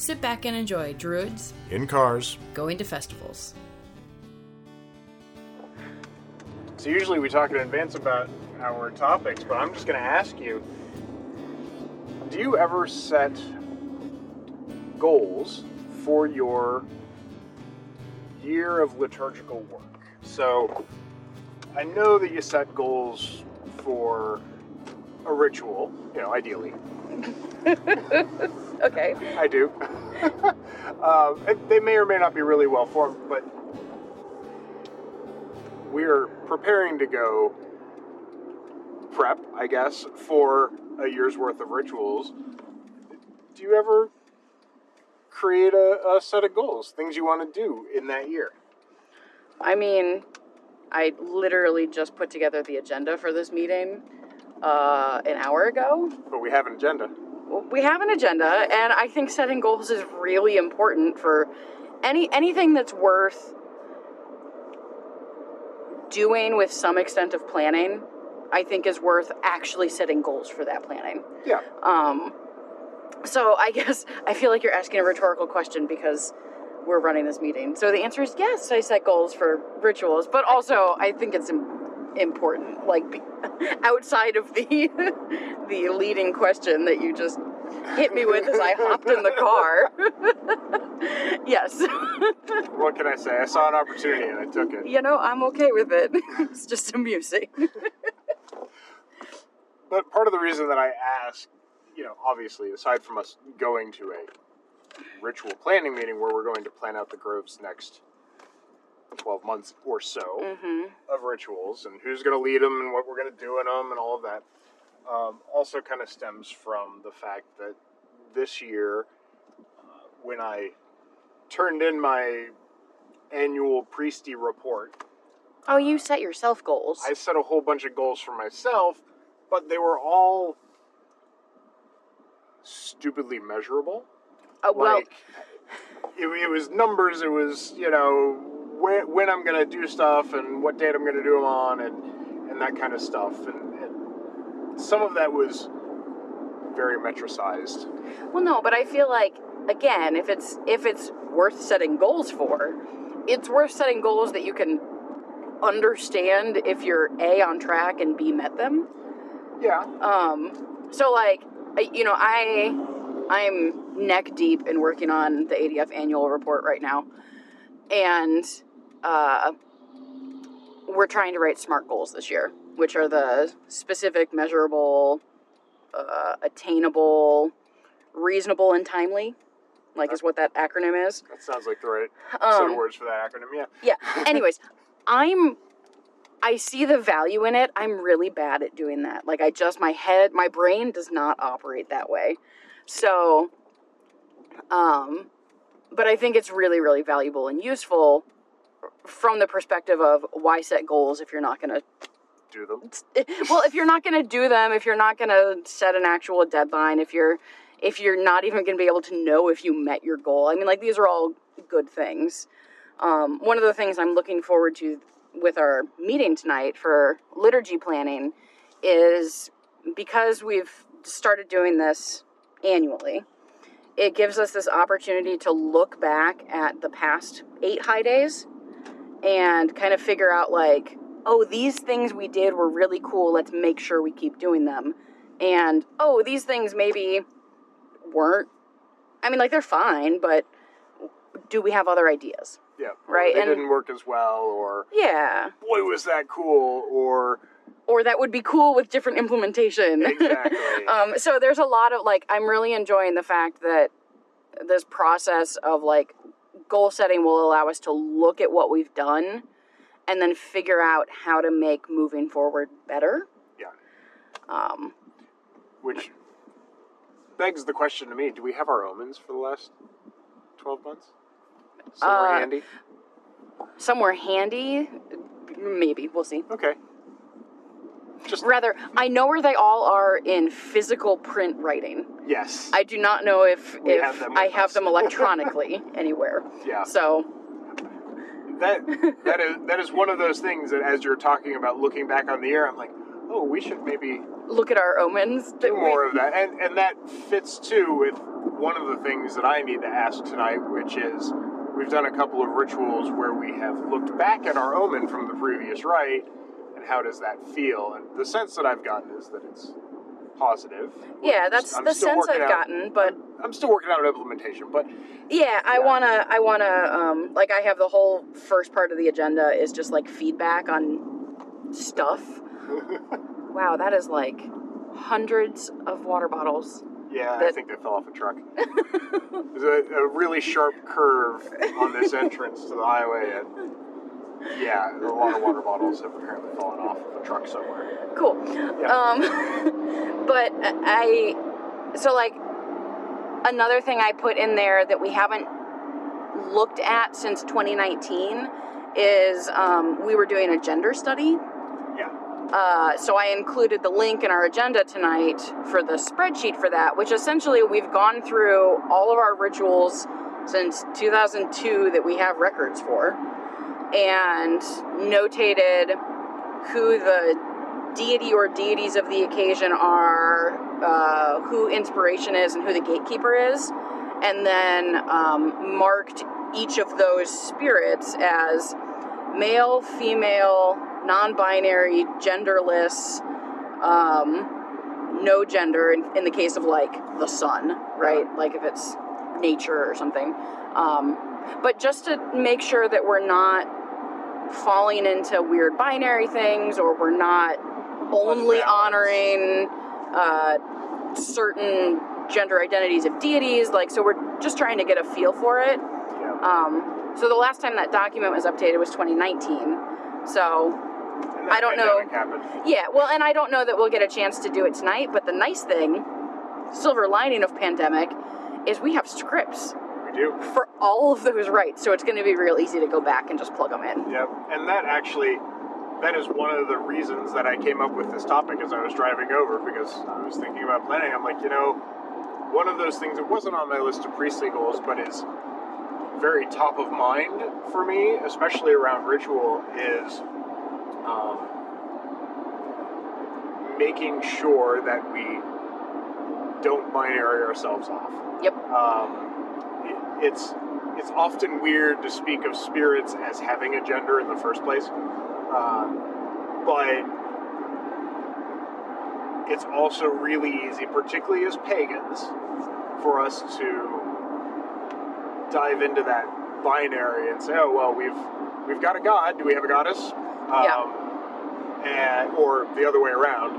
sit back and enjoy Druids In cars, going to festivals. So usually we talk in advance about our topics, but I'm just going to ask you: Do you ever set goals for your year of liturgical work? So I know that you set goals for a ritual, you know, ideally. Okay. I do. um, they may or may not be really well formed, but we're preparing to go prep, I guess, for a year's worth of rituals. Do you ever create a, a set of goals, things you want to do in that year? I mean, I literally just put together the agenda for this meeting uh, an hour ago. But we have an agenda. We have an agenda, and I think setting goals is really important for any anything that's worth doing with some extent of planning. I think is worth actually setting goals for that planning. Yeah. Um, so I guess I feel like you're asking a rhetorical question because we're running this meeting. So the answer is yes. I set goals for rituals, but also I think it's important, like outside of the the leading question that you just hit me with as I hopped in the car. yes, What can I say? I saw an opportunity and I took it. you know I'm okay with it. It's just amusing. But part of the reason that I ask, you know, obviously, aside from us going to a ritual planning meeting where we're going to plan out the Grove's next 12 months or so mm-hmm. of rituals and who's going to lead them and what we're going to do in them and all of that, um, also kind of stems from the fact that this year, uh, when I turned in my annual priesty report, Oh, you set yourself goals. I set a whole bunch of goals for myself, but they were all stupidly measurable. Uh, well, like it, it was numbers. It was you know when, when I'm gonna do stuff and what date I'm gonna do them on and and that kind of stuff. And some of that was very metricized. Well, no, but I feel like again, if it's if it's worth setting goals for, it's worth setting goals that you can understand if you're a on track and b met them. Yeah. Um, so like, I, you know, I I'm neck deep in working on the ADF annual report right now, and uh, we're trying to write SMART goals this year, which are the specific, measurable, uh, attainable, reasonable, and timely. Like is what that acronym is. That sounds like the right set Um, of words for that acronym. Yeah. Yeah. Anyways, I'm I see the value in it. I'm really bad at doing that. Like I just my head, my brain does not operate that way. So um but I think it's really really valuable and useful from the perspective of why set goals if you're not going to Do them. well, if you're not going to do them, if you're not going to set an actual deadline, if you're if you're not even going to be able to know if you met your goal. I mean, like these are all good things. Um, one of the things I'm looking forward to with our meeting tonight for liturgy planning is because we've started doing this annually. It gives us this opportunity to look back at the past eight high days and kind of figure out like oh these things we did were really cool let's make sure we keep doing them and oh these things maybe weren't i mean like they're fine but do we have other ideas Yeah. Right, They and- didn't work as well, or Yeah. boy was that cool, or Or that would be cool with different implementation. exactly. um, so there's a lot of like I'm really enjoying the fact that this process of like goal setting will allow us to look at what we've done and then figure out how to make moving forward better. yeah. Um, Which begs the question to me: Do we have our omens for the last twelve months? Somewhere Uh, handy. somewhere handy, maybe we'll see. Okay. Just Rather, I know where they all are in physical print writing. yes. I do not know if We if have I have them electronically anywhere. yeah. So That that is that is one of those things that as you're talking about looking back on the year, I'm like, oh, we should maybe look at our omens. do we- more of that, and and that fits too with one of the things that I need to ask tonight, which is we've done a couple of rituals where we have looked back at our omen from the previous rite, and how does that feel? And the sense that I've gotten is that it's positive. Yeah, that's I'm the sense I've out- gotten, but I'm still working out implementation, but yeah, I Yeah. wanna, I wanna, um, like I have the whole first part of the agenda is just like feedback on stuff. wow, that is like hundreds of water bottles. yeah, I think they fell off a truck. There's a, a really sharp curve on this entrance to the highway, and yeah, a lot of water bottles have apparently fallen off of a truck somewhere. Cool. Yeah. Um, but I, so like another thing I put in there that we haven't looked at since 2019 is um, we were doing a gender study. Yeah. Uh, so I included the link in our agenda tonight for the spreadsheet for that, which essentially we've gone through all of our rituals since 2002 that we have records for, and notated who the deity or deities of the occasion are, uh, who inspiration is, and who the gatekeeper is, and then um, marked each of those spirits as male, female, non binary, genderless, um, no gender in, in the case of like the sun, right? Like if it's nature or something. Um, but just to make sure that we're not falling into weird binary things or we're not only honoring uh, certain gender identities of deities. Like, so we're just trying to get a feel for it. Yeah. Um, so the last time that document was updated was 2019. So I don't know. Happened. yeah, well, and I don't know that we'll get a chance to do it tonight. But the nice thing, silver lining of pandemic, is we have scripts We do. for all of those rites. So it's going to be real easy to go back and just plug them in. Yep. And that actually, that is one of the reasons that I came up with this topic as I was driving over because I was thinking about planning. I'm like, you know, one of those things that wasn't on my list of priestly goals, but is very top of mind for me, especially around ritual, is um, making sure that we don't binary ourselves off. Yep. Um, it's it's often weird to speak of spirits as having a gender in the first place, uh, but it's also really easy, particularly as pagans, for us to dive into that binary and say, "Oh well, we've we've got a god. Do we have a goddess?" Um, and or the other way around,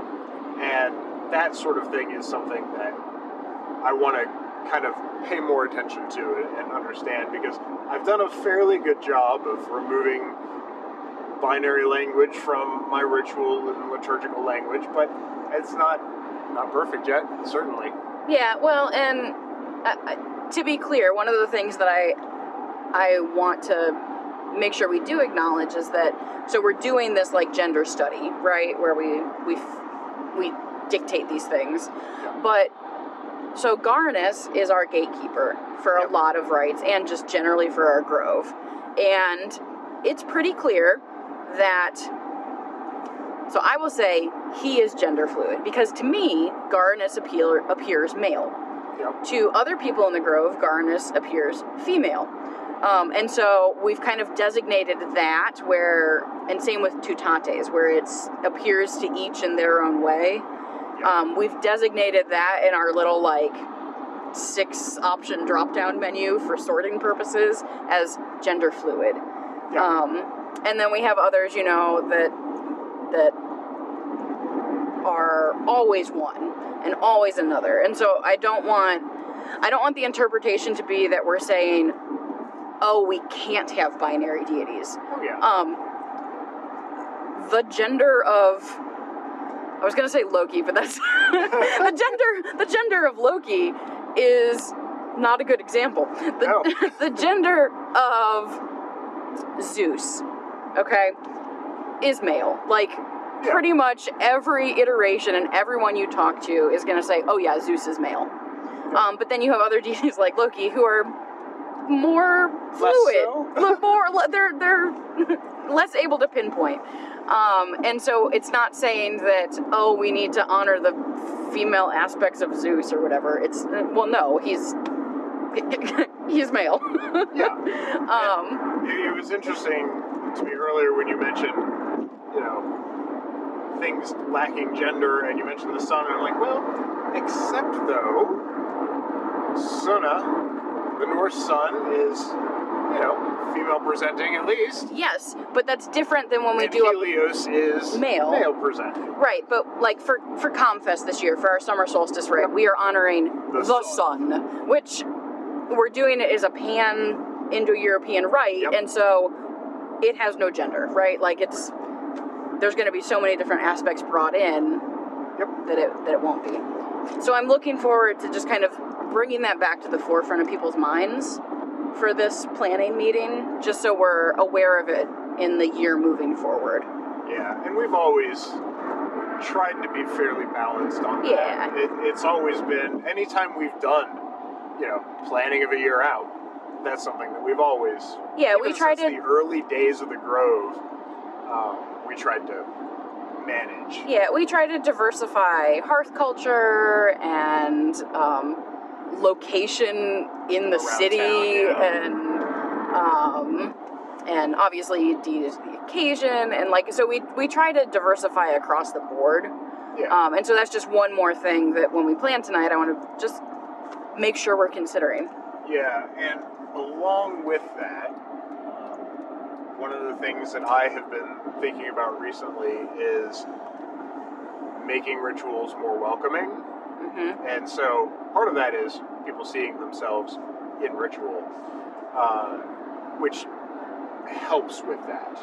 and that sort of thing is something that I want to kind of pay more attention to it and understand because I've done a fairly good job of removing binary language from my ritual and liturgical language, but it's not not perfect yet, certainly. Yeah, well, and uh, uh, to be clear, one of the things that I I want to make sure we do acknowledge is that so we're doing this like gender study, right, where we we we dictate these things, but so Garanus is our gatekeeper for a lot of rites and just generally for our grove, and it's pretty clear that. So I will say he is gender fluid because to me, Garanus appear, appears male. Yep. To other people in the grove, Garanus appears female. Um, and so we've kind of designated that where, and same with Tutates, where it appears to each in their own way. Um, we've designated that in our little like six option drop down menu for sorting purposes as gender fluid. Yeah. Um, and then we have others, you know, that that are always one and always another. And so I don't want I don't want the interpretation to be that we're saying, oh, we can't have binary deities. Oh yeah. Um, the gender of I was gonna say Loki, but that's the gender. The gender of Loki is not a good example. The, No. the gender of Zeus, okay, is male. Like Yeah. pretty much every iteration and everyone you talk to is gonna say, "Oh yeah, Zeus is male." Um, but then you have other deities like Loki who are more fluid, so? More they're they're less able to pinpoint. Um, and so it's not saying that oh we need to honor the female aspects of Zeus or whatever. It's well no he's he's male. yeah. um, It, it was interesting to me earlier when you mentioned, you know, things lacking gender, and you mentioned the sun, and I'm like, well, except though, Sunna, the Norse sun, is, you know, female presenting at least. yes, but that's different than when we and do a is Male. male presenting. Right, but like for for Comfest this year, for our summer solstice rite, we are honoring The the, sun. sun. which we're doing it as a pan Indo-European rite, Yep. and so it has no gender, right? Like it's there's going to be so many different aspects brought in Yep. that it that it won't be. So I'm looking forward to just kind of bringing that back to the forefront of people's minds for this planning meeting, just so we're aware of it in the year moving forward. Yeah, and we've always tried to be fairly balanced on that. Yeah. It, it's always been, anytime we've done, you know, planning of a year out, that's something that we've always, Yeah, we tried to the early days of the Grove, um, we tried to manage. Yeah, we try to diversify hearth culture and um, location in the Around city, town, yeah. and um, and obviously the the occasion, and like so we we try to diversify across the board. Yeah. Um, and so that's just one more thing that when we plan tonight, I want to just make sure we're considering. Yeah, and along with that, um, one of the things that I have been thinking about recently is making rituals more welcoming. Hmm And so part of that is people seeing themselves in ritual, uh, which helps with that.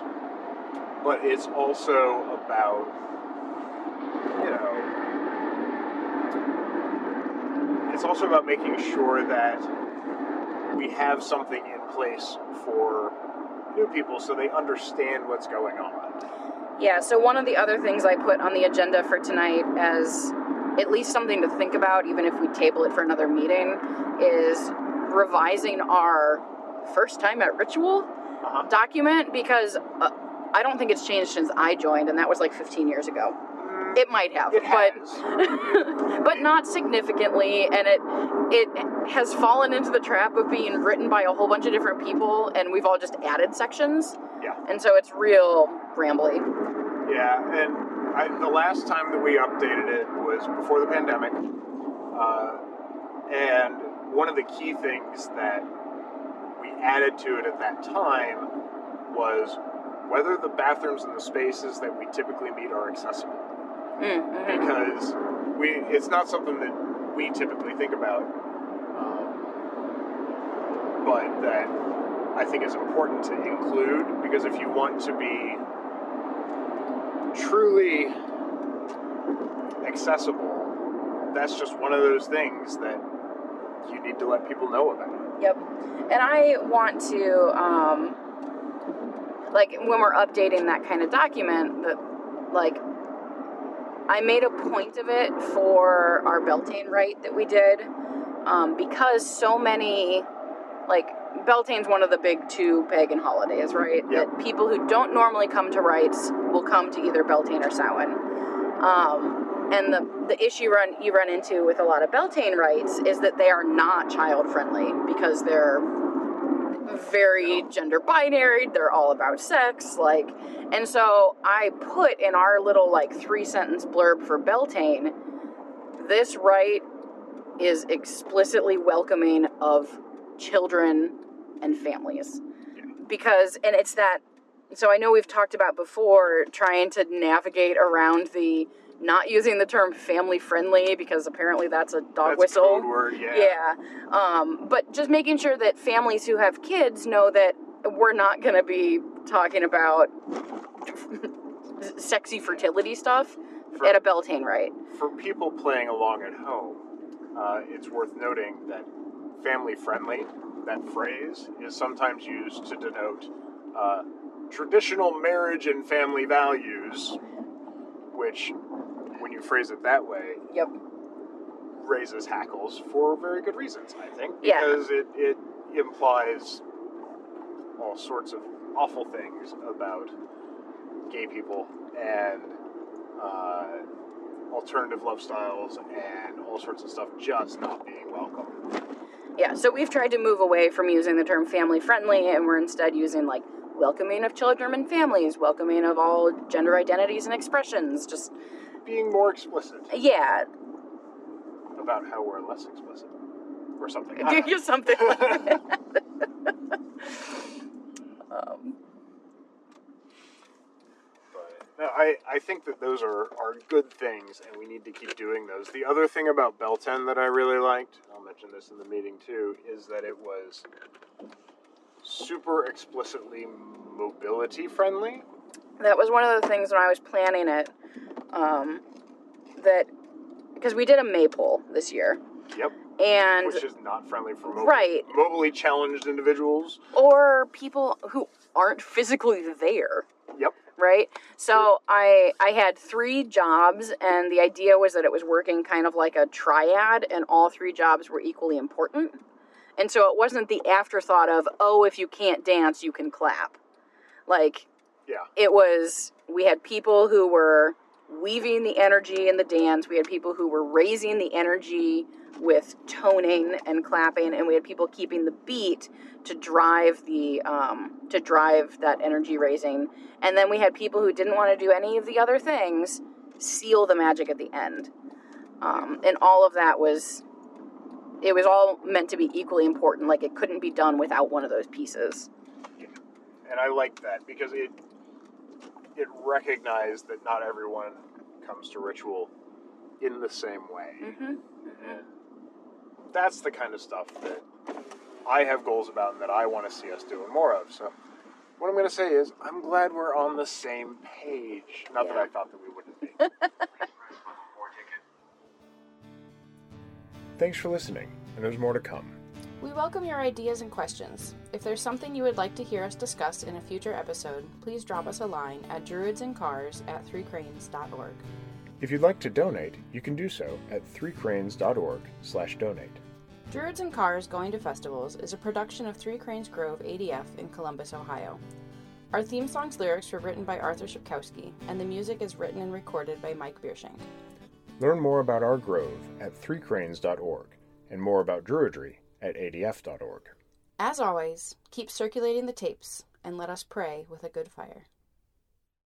But it's also about, you know, it's also about making sure that we have something in place for new people so they understand what's going on. Yeah, so one of the other things I put on the agenda for tonight as at least something to think about, even if we table it for another meeting, is revising our first time at ritual Uh-huh. document because uh, I don't think it's changed since I joined, and that was like 15 years ago. It might have, It but but not significantly, and it it has fallen into the trap of being written by a whole bunch of different people, and we've all just added sections, yeah. and so it's real rambly. Yeah, and I, the last time that we updated it was before the pandemic. Uh, and one of the key things that we added to it at that time was whether the bathrooms and the spaces that we typically meet are accessible. Mm-hmm. Because we, it's not something that we typically think about, um, but that I think is important to include because if you want to be truly accessible, that's just one of those things that you need to let people know about. Yep. And I want to, um, like, when we're updating that kind of document, that, like, I made a point of it for our Beltane rite that we did, um, because so many, like, Beltane's one of the big two pagan holidays, right? Yep. That people who don't normally come to rites will come to either Beltane or Samhain. Um, and the, the issue run you run into with a lot of Beltane rites is that they are not child friendly because they're very gender binary, they're all about sex, like and so I put in our little like three sentence blurb for Beltane, this rite is explicitly welcoming of children and families. Because, and it's that, so I know we've talked about before trying to navigate around the not using the term family friendly because apparently that's a dog That's whistle. code word, yeah. Yeah. Um, but just making sure that families who have kids know that we're not going to be talking about sexy fertility stuff For- at a Beltane rite. For people playing along at home, uh, it's worth noting that family friendly, that phrase, is sometimes used to denote uh, traditional marriage and family values, which, when you phrase it that way, Yep. raises hackles for very good reasons, I think. Yeah. Because it, it implies all sorts of awful things about gay people and uh, alternative love styles and all sorts of stuff just not being welcome. Yeah, so we've tried to move away from using the term family friendly and we're instead using like welcoming of children and families, welcoming of all gender identities and expressions. Just, Being more explicit yeah, about how we're less explicit. Or something. I don't know. something like that. um, But no, I, I think that those are, are good things, and we need to keep doing those. The other thing about Beltane that I really liked, I'll mention this in the meeting too, is that it was super explicitly mobility friendly. that was one of the things when I was planning it. Um, that because we did a maypole this year, Yep. and Which is not friendly for mobile, Right. mobily challenged individuals. or people who aren't physically there. Right? So i i had three jobs and the idea was that it was working kind of like a triad and all three jobs were equally important. And so it wasn't the afterthought of oh if you can't dance you can clap. Like Yeah. it was we had people who were weaving the energy in the dance. We had people who were raising the energy with toning and clapping and we had people keeping the beat to drive the um, to drive that energy raising. And then we had people who didn't want to do any of the other things seal the magic at the end. Um, and all of that was it was all meant to be equally important like it couldn't be done without one of those pieces. And I like that because it it recognized that not everyone comes to ritual in the same way. mm-hmm. And that's the kind of stuff that I have goals about and that I want to see us doing more of. So, what I'm going to say is, I'm glad we're on the same page. Not that I thought that we wouldn't be. Thanks for listening, and there's more to come. We welcome your ideas and questions. If there's something you would like to hear us discuss in a future episode, please drop us a line at druidsandcars at threecranes.org. If you'd like to donate, you can do so at threecranes.org slash donate. Druids and Cars Going to Festivals is a production of Three Cranes Grove ADF in Columbus, Ohio. Our theme song's lyrics were written by Arthur Shipkowski, and the music is written and recorded by Mike Biershank. Learn more about our grove at threecranes.org and more about Druidry at adf.org. As always, keep circulating the tapes and let us pray with a good fire.